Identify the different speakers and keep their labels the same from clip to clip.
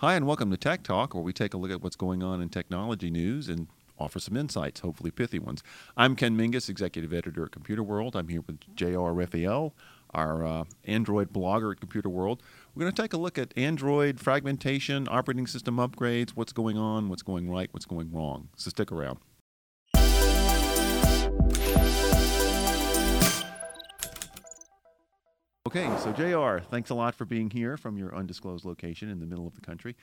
Speaker 1: Hi, and welcome to Tech Talk, where we take a look at what's going on in technology news and offer some insights, hopefully pithy ones. I'm Ken Mingis, executive editor at Computer World. I'm here with J.R. Raphael, our uh, Android blogger at Computer World. We're going to take a look at Android fragmentation, operating system upgrades, what's going on, what's going right, what's going wrong. So stick around. Okay, so JR, thanks a lot for being here from your undisclosed location in the middle of the country.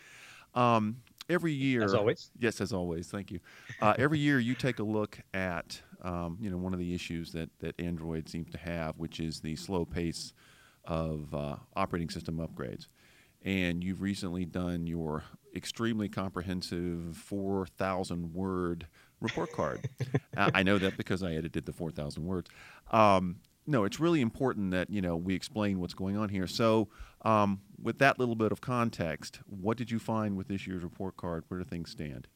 Speaker 1: Um, every year,
Speaker 2: as always.
Speaker 1: Yes, as always. Thank you. Uh, every year, you take a look at um, you know one of the issues that that Android seems to have, which is the slow pace of uh, operating system upgrades. And you've recently done your extremely comprehensive 4,000 word report card. I know that because I edited the 4,000 words. Um, no, it's really important that you know we explain what's going on here. So, um, with that little bit of context, what did you find with this year's report card? Where do things stand?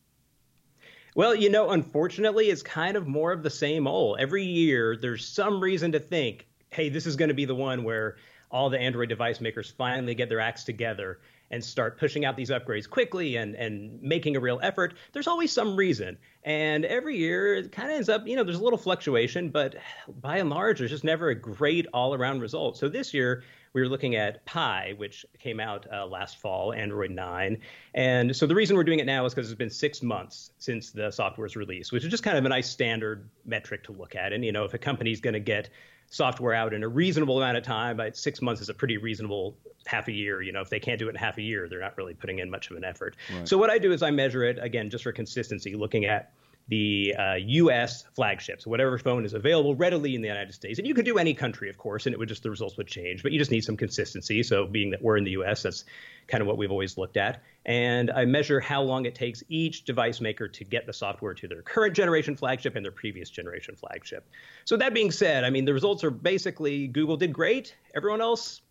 Speaker 2: Well, you know, unfortunately, it's kind of more of the same old. Every year, there's some reason to think, hey, this is going to be the one where all the Android device makers finally get their acts together and start pushing out these upgrades quickly and, and making a real effort, there's always some reason. And every year it kind of ends up, you know, there's a little fluctuation, but by and large, there's just never a great all around result. So this year, we were looking at Pie, which came out uh, last fall, Android 9. And so the reason we're doing it now is because it's been six months since the software's release, which is just kind of a nice standard metric to look at. And, you know, if a company's going to get software out in a reasonable amount of time. But six months is a pretty reasonable half a year. You know, if they can't do it in half a year, they're not really putting in much of an effort. Right. So what I do is I measure it again just for consistency, looking at the uh, U.S. flagships, whatever phone is available readily in the United States. And you could do any country, of course, and it would just the results would change. But you just need some consistency. So being that we're in the U.S., that's kind of what we've always looked at. And I measure how long it takes each device maker to get the software to their current generation flagship and their previous generation flagship. So that being said, I mean the results are basically Google did great, everyone else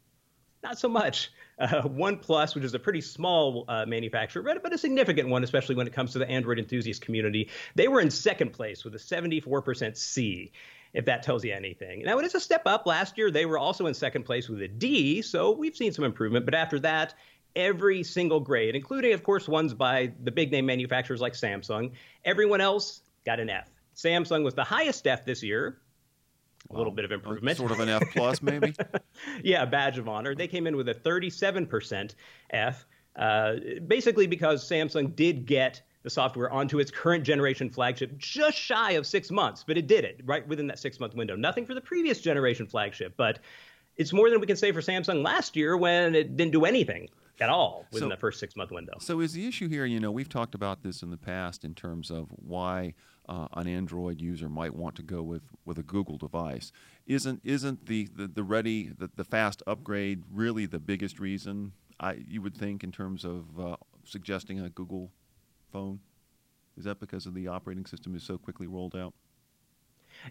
Speaker 2: not so much. Uh, OnePlus, which is a pretty small uh, manufacturer, but, but a significant one, especially when it comes to the Android enthusiast community, they were in second place with a 74% C if that tells you anything. Now, it is a step up. Last year, they were also in second place with a D, so we've seen some improvement. But after that, every single grade, including, of course, ones by the big name manufacturers like Samsung, everyone else got an F. Samsung was the highest F this year, a little bit of improvement.
Speaker 1: Sort of an F plus, maybe.
Speaker 2: yeah, a badge of honor. They came in with a 37% F, uh, basically because Samsung did get the software onto its current generation flagship just shy of six months, but it did it right within that six month window. Nothing for the previous generation flagship, but it's more than we can say for Samsung last year when it didn't do anything at all within so, the first six month window.
Speaker 1: So is the issue here? You know, we've talked about this in the past in terms of why uh, an Android user might want to go with, with a Google device. Isn't isn't the the, the ready the, the fast upgrade really the biggest reason? I you would think in terms of uh, suggesting a Google phone. Is that because of the operating system is so quickly rolled out?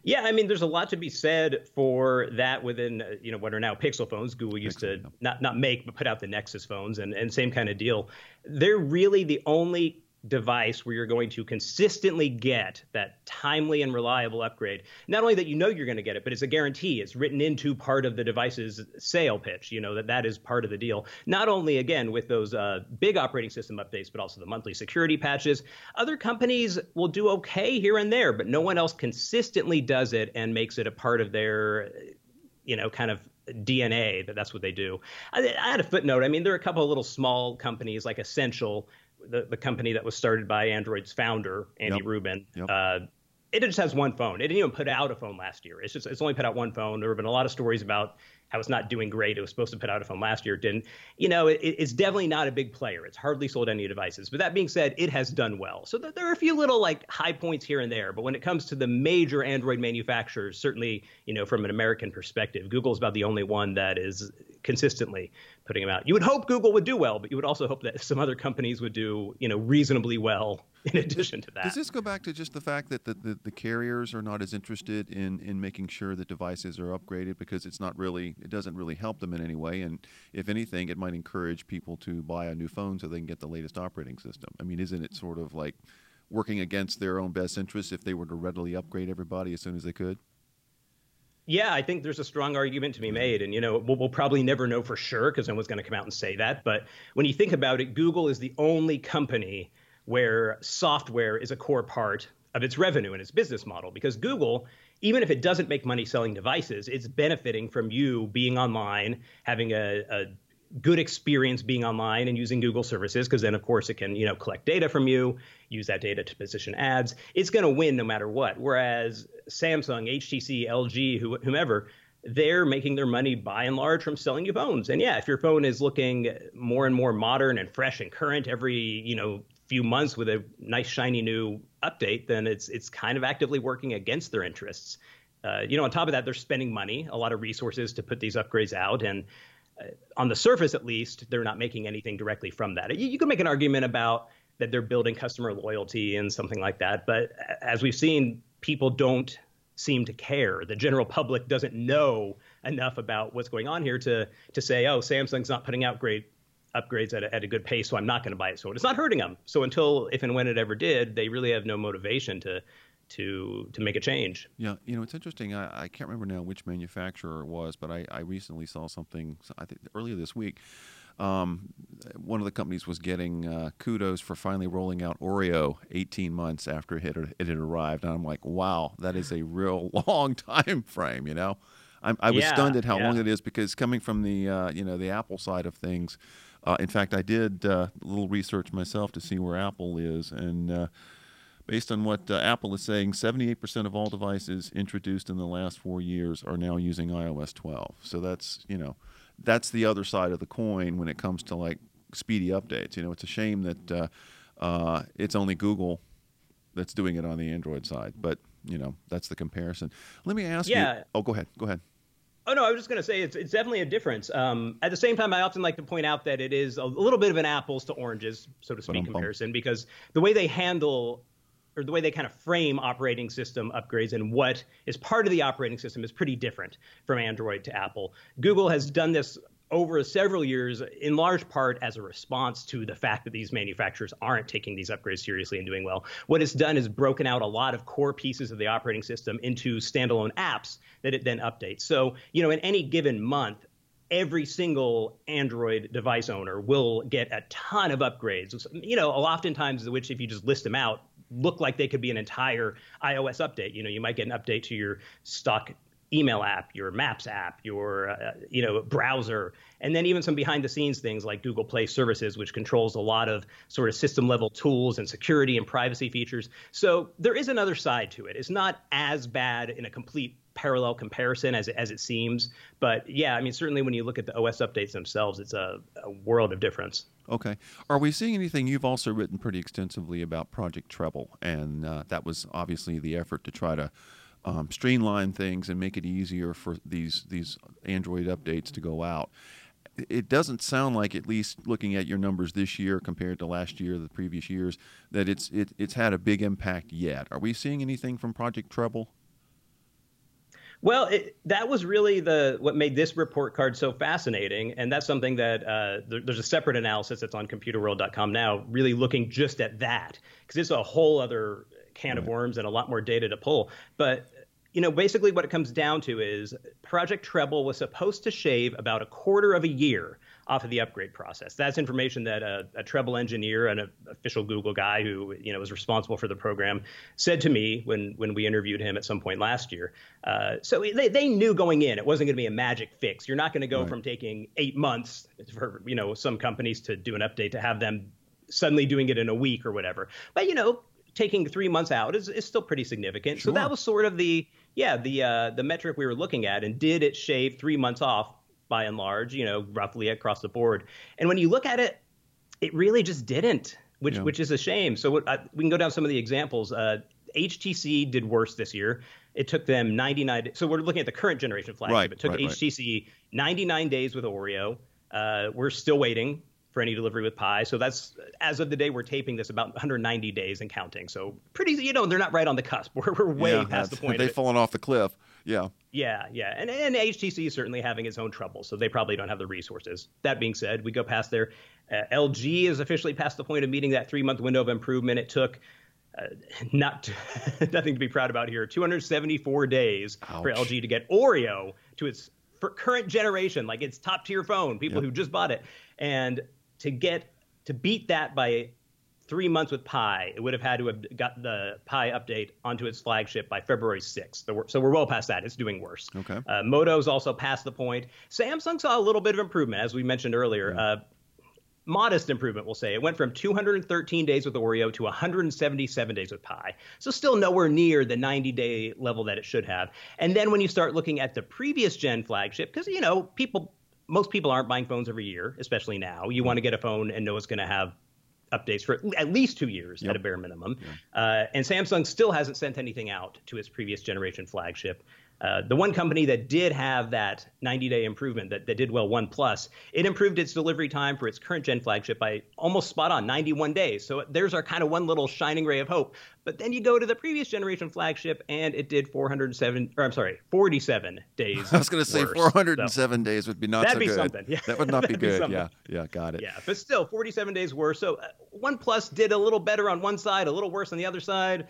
Speaker 2: Yeah, I mean, there's a lot to be said for that within uh, you know what are now Pixel phones. Google used Pixel, to not not make but put out the Nexus phones, and and same kind of deal. They're really the only device where you're going to consistently get that timely and reliable upgrade. Not only that you know you're going to get it, but it's a guarantee. It's written into part of the device's sale pitch, you know, that that is part of the deal. Not only, again, with those uh, big operating system updates, but also the monthly security patches. Other companies will do okay here and there, but no one else consistently does it and makes it a part of their, you know, kind of DNA that that's what they do. I, I, had a footnote. I mean, there are a couple of little small companies like Essential the, the company that was started by Android's founder, Andy yep. Rubin. Yep. Uh, it just has one phone. It didn't even put out a phone last year. It's just it's only put out one phone. There have been a lot of stories about how it's not doing great. It was supposed to put out a phone last year, it didn't. You know, it, it's definitely not a big player. It's hardly sold any devices. But that being said, it has done well. So there are a few little like high points here and there. But when it comes to the major Android manufacturers, certainly, you know, from an American perspective, Google's about the only one that is consistently putting them out. You would hope Google would do well, but you would also hope that some other companies would do, you know, reasonably well in addition to that.
Speaker 1: Does this go back to just the fact that the, the, the, carriers are not as interested in, in making sure that devices are upgraded because it's not really, it doesn't really help them in any way. And if anything, it might encourage people to buy a new phone so they can get the latest operating system. I mean, isn't it sort of like working against their own best interests if they were to readily upgrade everybody as soon as they could?
Speaker 2: Yeah, I think there's a strong argument to be mm-hmm. made. And, you know, we'll, we'll probably never know for sure because no one's going to come out and say that. But when you think about it, Google is the only company where software is a core part of its revenue and its business model because Google, even if it doesn't make money selling devices, it's benefiting from you being online, having a, a good experience being online and using Google services because then of course it can you know collect data from you, use that data to position ads. It's going to win no matter what. Whereas Samsung, HTC, LG, whomever, they're making their money by and large from selling you phones. And yeah, if your phone is looking more and more modern and fresh and current every you know few months with a nice shiny new update, then it's it's kind of actively working against their interests. Uh, you know, on top of that, they're spending money, a lot of resources to put these upgrades out, and on the surface at least, they're not making anything directly from that. You, you can make an argument about that they're building customer loyalty and something like that, but as we've seen, people don't seem to care. The general public doesn't know enough about what's going on here to to say, oh, Samsung's not putting out great upgrades at a, at a good pace, so I'm not going to buy it. So it's not hurting them. So until if and when it ever did, they really have no motivation to to to make a change.
Speaker 1: Yeah, you know, it's interesting. I, I can't remember now which manufacturer it was, but I, I recently saw something. I think earlier this week. Um, one of the companies was getting uh, kudos for finally rolling out Oreo 18 months after it had, it had arrived, and I'm like, wow, that is a real long time frame. You know, I'm, i was
Speaker 2: yeah,
Speaker 1: stunned at how
Speaker 2: yeah.
Speaker 1: long it is because coming from the uh, you know the Apple side of things. Uh, in fact, I did uh, a little research myself to see where Apple is, and uh, Based on what uh, Apple is saying, 78% of all devices introduced in the last four years are now using iOS 12. So that's you know, that's the other side of the coin when it comes to like speedy updates. You know, it's a shame that uh, uh, it's only Google that's doing it on the Android side, but you know, that's the comparison. Let me ask
Speaker 2: Yeah.
Speaker 1: you. Oh, go ahead. Go ahead.
Speaker 2: Oh no, I was just going to say it's it's definitely a difference. Um, at the same time, I often like to point out that it is a little bit of an apples to oranges, so to speak, comparison because the way they handle or the way they kind of frame operating system upgrades and what is part of the operating system is pretty different from Android to Apple. Google has done this over several years, in large part as a response to the fact that these manufacturers aren't taking these upgrades seriously and doing well. What it's done is broken out a lot of core pieces of the operating system into standalone apps that it then updates. So, you know, in any given month, every single Android device owner will get a ton of upgrades. You know, oftentimes which if you just list them out, look like they could be an entire iOS update. You know, you might get an update to your stock email app, your Maps app, your uh, you know browser, and then even some behind the scenes things like Google Play Services, which controls a lot of sort of system level tools and security and privacy features. So there is another side to it. It's not as bad in a complete parallel comparison as as it seems, but yeah, I mean certainly when you look at the OS updates themselves, it's a, a world of difference.
Speaker 1: Okay. Are we seeing anything? You've also written pretty extensively about Project Treble, and uh, that was obviously the effort to try to um, streamline things and make it easier for these these Android updates to go out. It doesn't sound like, at least looking at your numbers this year compared to last year, the previous years, that it's it, it's had a big impact yet. Are we seeing anything from Project Treble?
Speaker 2: Well, it, that was really the what made this report card so fascinating, and that's something that uh, there, there's a separate analysis that's on ComputerWorld.com now, really looking just at that because it's a whole other can of worms and a lot more data to pull. But you know, basically what it comes down to is Project Treble was supposed to shave about a quarter of a year off of the upgrade process. That's information that a, a Treble engineer and an official Google guy who you know was responsible for the program said to me when when we interviewed him at some point last year. Uh, so they, they knew going in it wasn't going to be a magic fix. You're not going to go
Speaker 1: Right.
Speaker 2: from taking eight months for you know some companies to do an update to have them suddenly doing it in a week or whatever. But you know, taking three months out is, is still pretty significant. So that was sort of the yeah the uh, the metric we were looking at. And did it shave three months off by and large? You know, roughly across the board. And when you look at it, it really just didn't, which
Speaker 1: Yeah.
Speaker 2: which is a shame. So what, I, we can go down some of the examples. Uh, HTC did worse this year. It took them 99. So we're looking at the current generation flagship.
Speaker 1: Right,
Speaker 2: it took
Speaker 1: right, right.
Speaker 2: HTC 99 days with Oreo. Uh, we're still waiting for any delivery with Pie. So that's as of the day we're taping this, about 190 days and counting. So pretty, you know, they're not right on the cusp. We're, we're way
Speaker 1: yeah,
Speaker 2: past the point.
Speaker 1: They've fallen off the cliff. Yeah.
Speaker 2: Yeah, yeah. And, and HTC is certainly having its own trouble, so they probably don't have the resources. That being said, we go past there. Uh, LG is officially past the point of meeting that three month window of improvement. It took uh, not nothing to be proud about here. 274 days Ouch. for LG to get Oreo to its current generation, like its top tier phone, people yep. who just bought it, and to get to beat that by three months with Pie, it would have had to have got the Pie update onto its flagship by February 6th. So we're well past that. It's doing worse.
Speaker 1: Okay.
Speaker 2: Uh, Moto's also past the point. Samsung saw a little bit of improvement, as we mentioned earlier. Yeah. Uh, modest improvement, we'll say. It went from 213 days with Oreo to 177 days with Pie. So still nowhere near the 90 day level that it should have. And then when you start looking at the previous gen flagship, because, you know, people, most people aren't buying phones every year, especially now. You want to get a phone and know it's going to have updates for at least two years yep. at a bare minimum. Yeah. Uh, and Samsung still hasn't sent anything out to its previous generation flagship. Uh, the one company that did have that 90-day improvement that, that did well, OnePlus, it improved its delivery time for its current gen flagship by almost spot on, 91 days. So there's our kind of one little shining ray of hope. But then you go to the previous generation flagship, and it did 407, or I'm sorry, 47 days.
Speaker 1: I was going to say 407 so, days would be not
Speaker 2: that'd
Speaker 1: so
Speaker 2: be
Speaker 1: good.
Speaker 2: Something. Yeah.
Speaker 1: That would not be good. Be yeah, yeah, got it.
Speaker 2: Yeah, but still, 47 days worse. So uh, OnePlus did a little better on one side, a little worse on the other side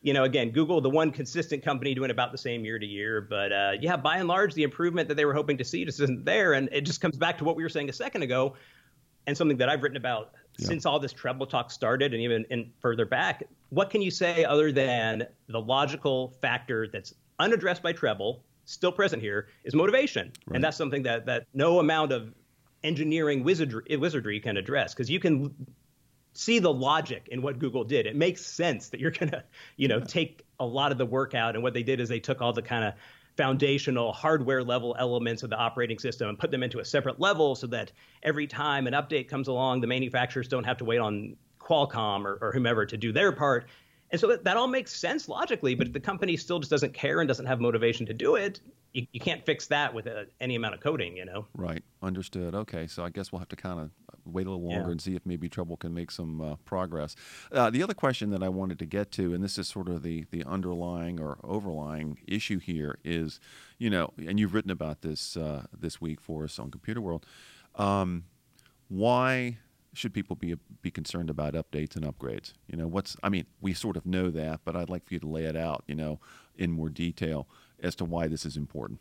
Speaker 2: you know, again, Google, the one consistent company doing about the same year to year. But uh, yeah, by and large, the improvement that they were hoping to see just isn't there. And it just comes back to what we were saying a second ago and something that I've written about yeah. since all this treble talk started and even further back. What can you say other than the logical factor that's unaddressed by treble, still present here, is motivation? Right. And that's something that, that no amount of engineering wizardry, wizardry can address because you can see the logic in what Google did. It makes sense that you're going to, you know, take a lot of the work out. And what they did is they took all the kind of foundational hardware level elements of the operating system and put them into a separate level so that every time an update comes along, the manufacturers don't have to wait on Qualcomm or, or whomever to do their part. And so that, all makes sense logically, but if the company still just doesn't care and doesn't have motivation to do it, you, you can't fix that with a, any amount of coding, you know?
Speaker 1: Right. Understood. Okay. So I guess we'll have to kind of wait a little longer yeah. and see if maybe Treble can make some uh, progress. Uh, the other question that I wanted to get to, and this is sort of the, the underlying or overlying issue here, is, you know, and you've written about this uh, this week for us on Computer World. Um, why should people be be concerned about updates and upgrades? You know, what's I mean, we sort of know that, but I'd like for you to lay it out, you know, in more detail as to why this is important.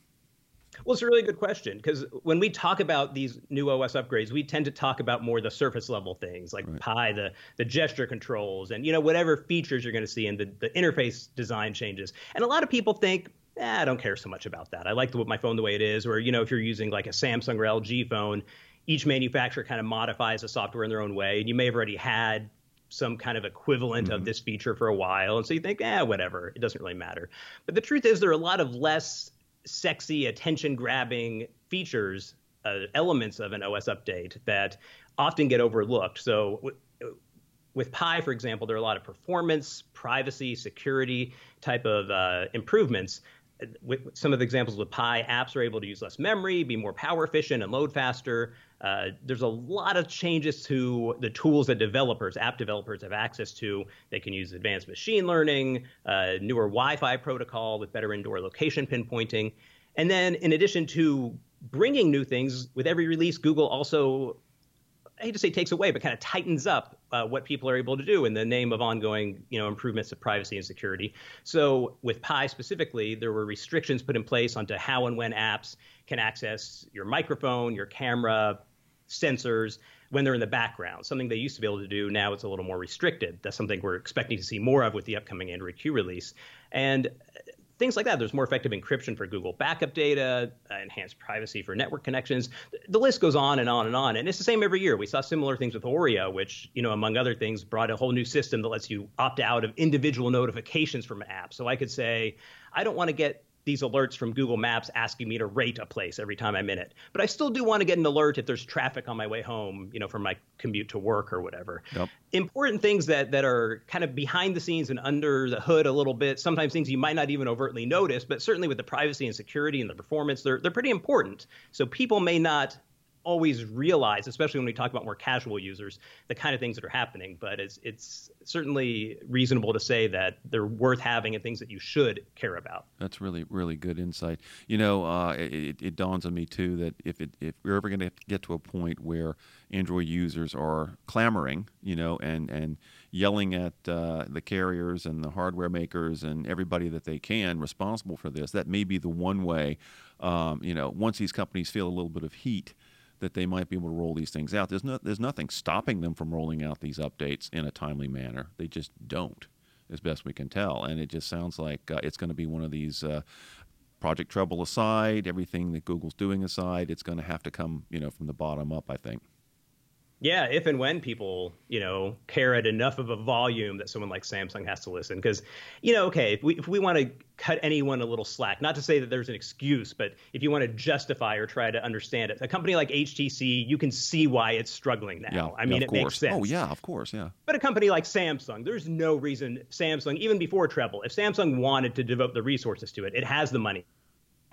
Speaker 2: Well, it's a really good question because when we talk about these new OS upgrades, we tend to talk about more the surface level things like right. Pie, the the gesture controls, and you know whatever features you're going to see in the, the interface design changes. And a lot of people think, eh, I don't care so much about that. I like the, my phone the way it is. Or you know, if you're using like a Samsung or LG phone, each manufacturer kind of modifies the software in their own way, and you may have already had some kind of equivalent mm-hmm. of this feature for a while, and so you think, eh, whatever, it doesn't really matter. But the truth is, there are a lot of less sexy, attention grabbing features, uh, elements of an OS update that often get overlooked. So, w- with Pie, for example, there are a lot of performance, privacy, security type of uh, improvements. With some of the examples with Pie, apps are able to use less memory, be more power efficient, and load faster. Uh, there's a lot of changes to the tools that developers, app developers, have access to. They can use advanced machine learning, uh, newer Wi-Fi protocol with better indoor location pinpointing, and then in addition to bringing new things with every release, Google also I hate to say takes away, but kind of tightens up uh, what people are able to do in the name of ongoing, you know, improvements of privacy and security. So with Pie specifically, there were restrictions put in place onto how and when apps can access your microphone, your camera, sensors when they're in the background. Something they used to be able to do. Now it's a little more restricted. That's something we're expecting to see more of with the upcoming Android Q release. And things like that. There's more effective encryption for Google backup data, uh, enhanced privacy for network connections. The list goes on and on and on. And it's the same every year. We saw similar things with Oreo, which, you know, among other things, brought a whole new system that lets you opt out of individual notifications from an app. So I could say, I don't want to get these alerts from Google Maps asking me to rate a place every time I'm in it. But I still do want to get an alert if there's traffic on my way home, you know, from my commute to work or whatever. Yep. Important things that that are kind of behind the scenes and under the hood a little bit. Sometimes things you might not even overtly notice, but certainly with the privacy and security and the performance, they're they're pretty important. So people may not always realize, especially when we talk about more casual users, the kind of things that are happening. But it's it's certainly reasonable to say that they're worth having and things that you should care about.
Speaker 1: That's really really good insight. You know, uh, it, it, dawns on me too that if it, if we're ever going to get to a point where Android users are clamoring, you know, and and yelling at uh, the carriers and the hardware makers and everybody that they can responsible for this, that may be the one way. Um, you know, once these companies feel a little bit of heat that they might be able to roll these things out. There's no, there's nothing stopping them from rolling out these updates in a timely manner. They just don't, as best we can tell. And it just sounds like uh, it's going to be one of these. Uh, Project Treble aside, everything that Google's doing aside, it's going to have to come, you know, from the bottom up. I think.
Speaker 2: Yeah, if and when people, you know, care at enough of a volume that someone like Samsung has to listen, because, you know, okay, if we if we want to cut anyone a little slack, not to say that there's an excuse, but if you want to justify or try to understand it, a company like HTC, you can see why it's struggling now.
Speaker 1: Yeah,
Speaker 2: I mean,
Speaker 1: yeah,
Speaker 2: it
Speaker 1: course.
Speaker 2: makes sense.
Speaker 1: Oh yeah, of course, yeah.
Speaker 2: But a company like Samsung, there's no reason Samsung, even before Treble, if Samsung wanted to devote the resources to it, it has the money.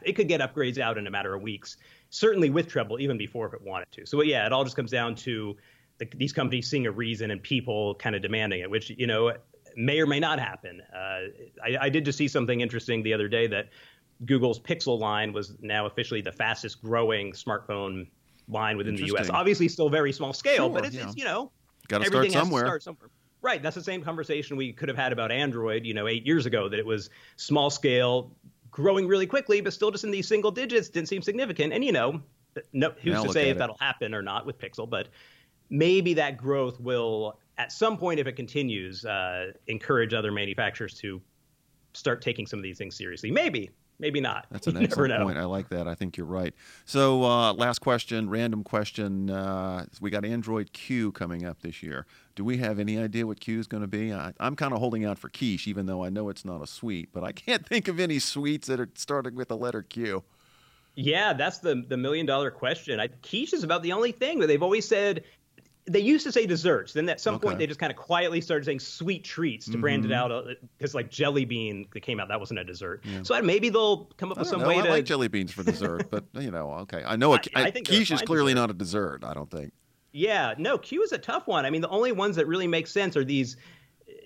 Speaker 2: It could get upgrades out in a matter of weeks certainly with Treble, even before if it wanted to. So yeah, it all just comes down to the, these companies seeing a reason and people kind of demanding it, which you know may or may not happen. Uh, I, I, did just see something interesting the other day that Google's Pixel line was now officially the fastest growing smartphone line within the U.S. Obviously, still very small scale,
Speaker 1: sure,
Speaker 2: but it's,
Speaker 1: yeah.
Speaker 2: it's you know
Speaker 1: Got to
Speaker 2: start
Speaker 1: somewhere.
Speaker 2: Start somewhere. Right. That's the same conversation we could have had about Android, you know, eight years ago, that it was small scale, growing really quickly, but still just in these single digits, didn't seem significant. And, you know, no, who's
Speaker 1: now
Speaker 2: to say if that'll happen or not with Pixel, but maybe that growth will, at some point, if it continues, uh, encourage other manufacturers to start taking some of these things seriously. Maybe, maybe not.
Speaker 1: That's an
Speaker 2: you
Speaker 1: excellent point. I like that. I think you're right. So, uh, last question, random question. Uh, we got Android Q coming up this year. Do we have any idea what Q is going to be? I, am kind of holding out for quiche, even though I know it's not a sweet, but I can't think of any sweets that are starting with the letter Q.
Speaker 2: Yeah, that's the the million dollar question. I, quiche is about the only thing that they've always said they used to say desserts. Then at some okay. point they just kind of quietly started saying sweet treats to mm-hmm. brand it mm-hmm. out because uh, like jelly bean that came out that wasn't a dessert. Yeah. So maybe they'll come up with some
Speaker 1: know.
Speaker 2: way
Speaker 1: I
Speaker 2: to.
Speaker 1: like jelly beans for dessert, but you know, okay, I know a, I, I quiche is clearly dessert. not a dessert. I don't think.
Speaker 2: Yeah, no, Q is a tough one. I mean, the only ones that really make sense are these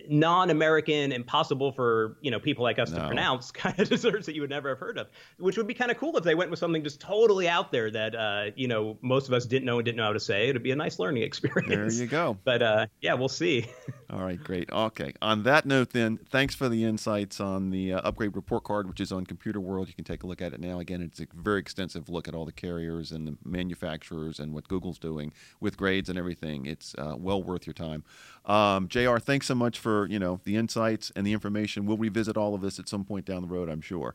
Speaker 2: non-American, impossible for you know people like us no. to pronounce kind of desserts that you would never have heard of. Which would be kind of cool if they went with something just totally out there that uh, you know most of us didn't know and didn't know how to say. It'd be a nice learning experience.
Speaker 1: There you go.
Speaker 2: But uh, yeah, we'll see.
Speaker 1: All right, great. Okay. On that note, then, thanks for the insights on the uh, upgrade report card, which is on Computer World. You can take a look at it now. Again, it's a very extensive look at all the carriers and the manufacturers and what Google's doing with grades and everything. It's uh, well worth your time. Um, Jr. Thanks so much for you know the insights and the information. We'll revisit all of this at some point down the road, I'm sure.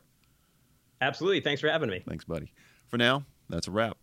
Speaker 2: Absolutely. Thanks for having me.
Speaker 1: Thanks, buddy. For now, that's a wrap.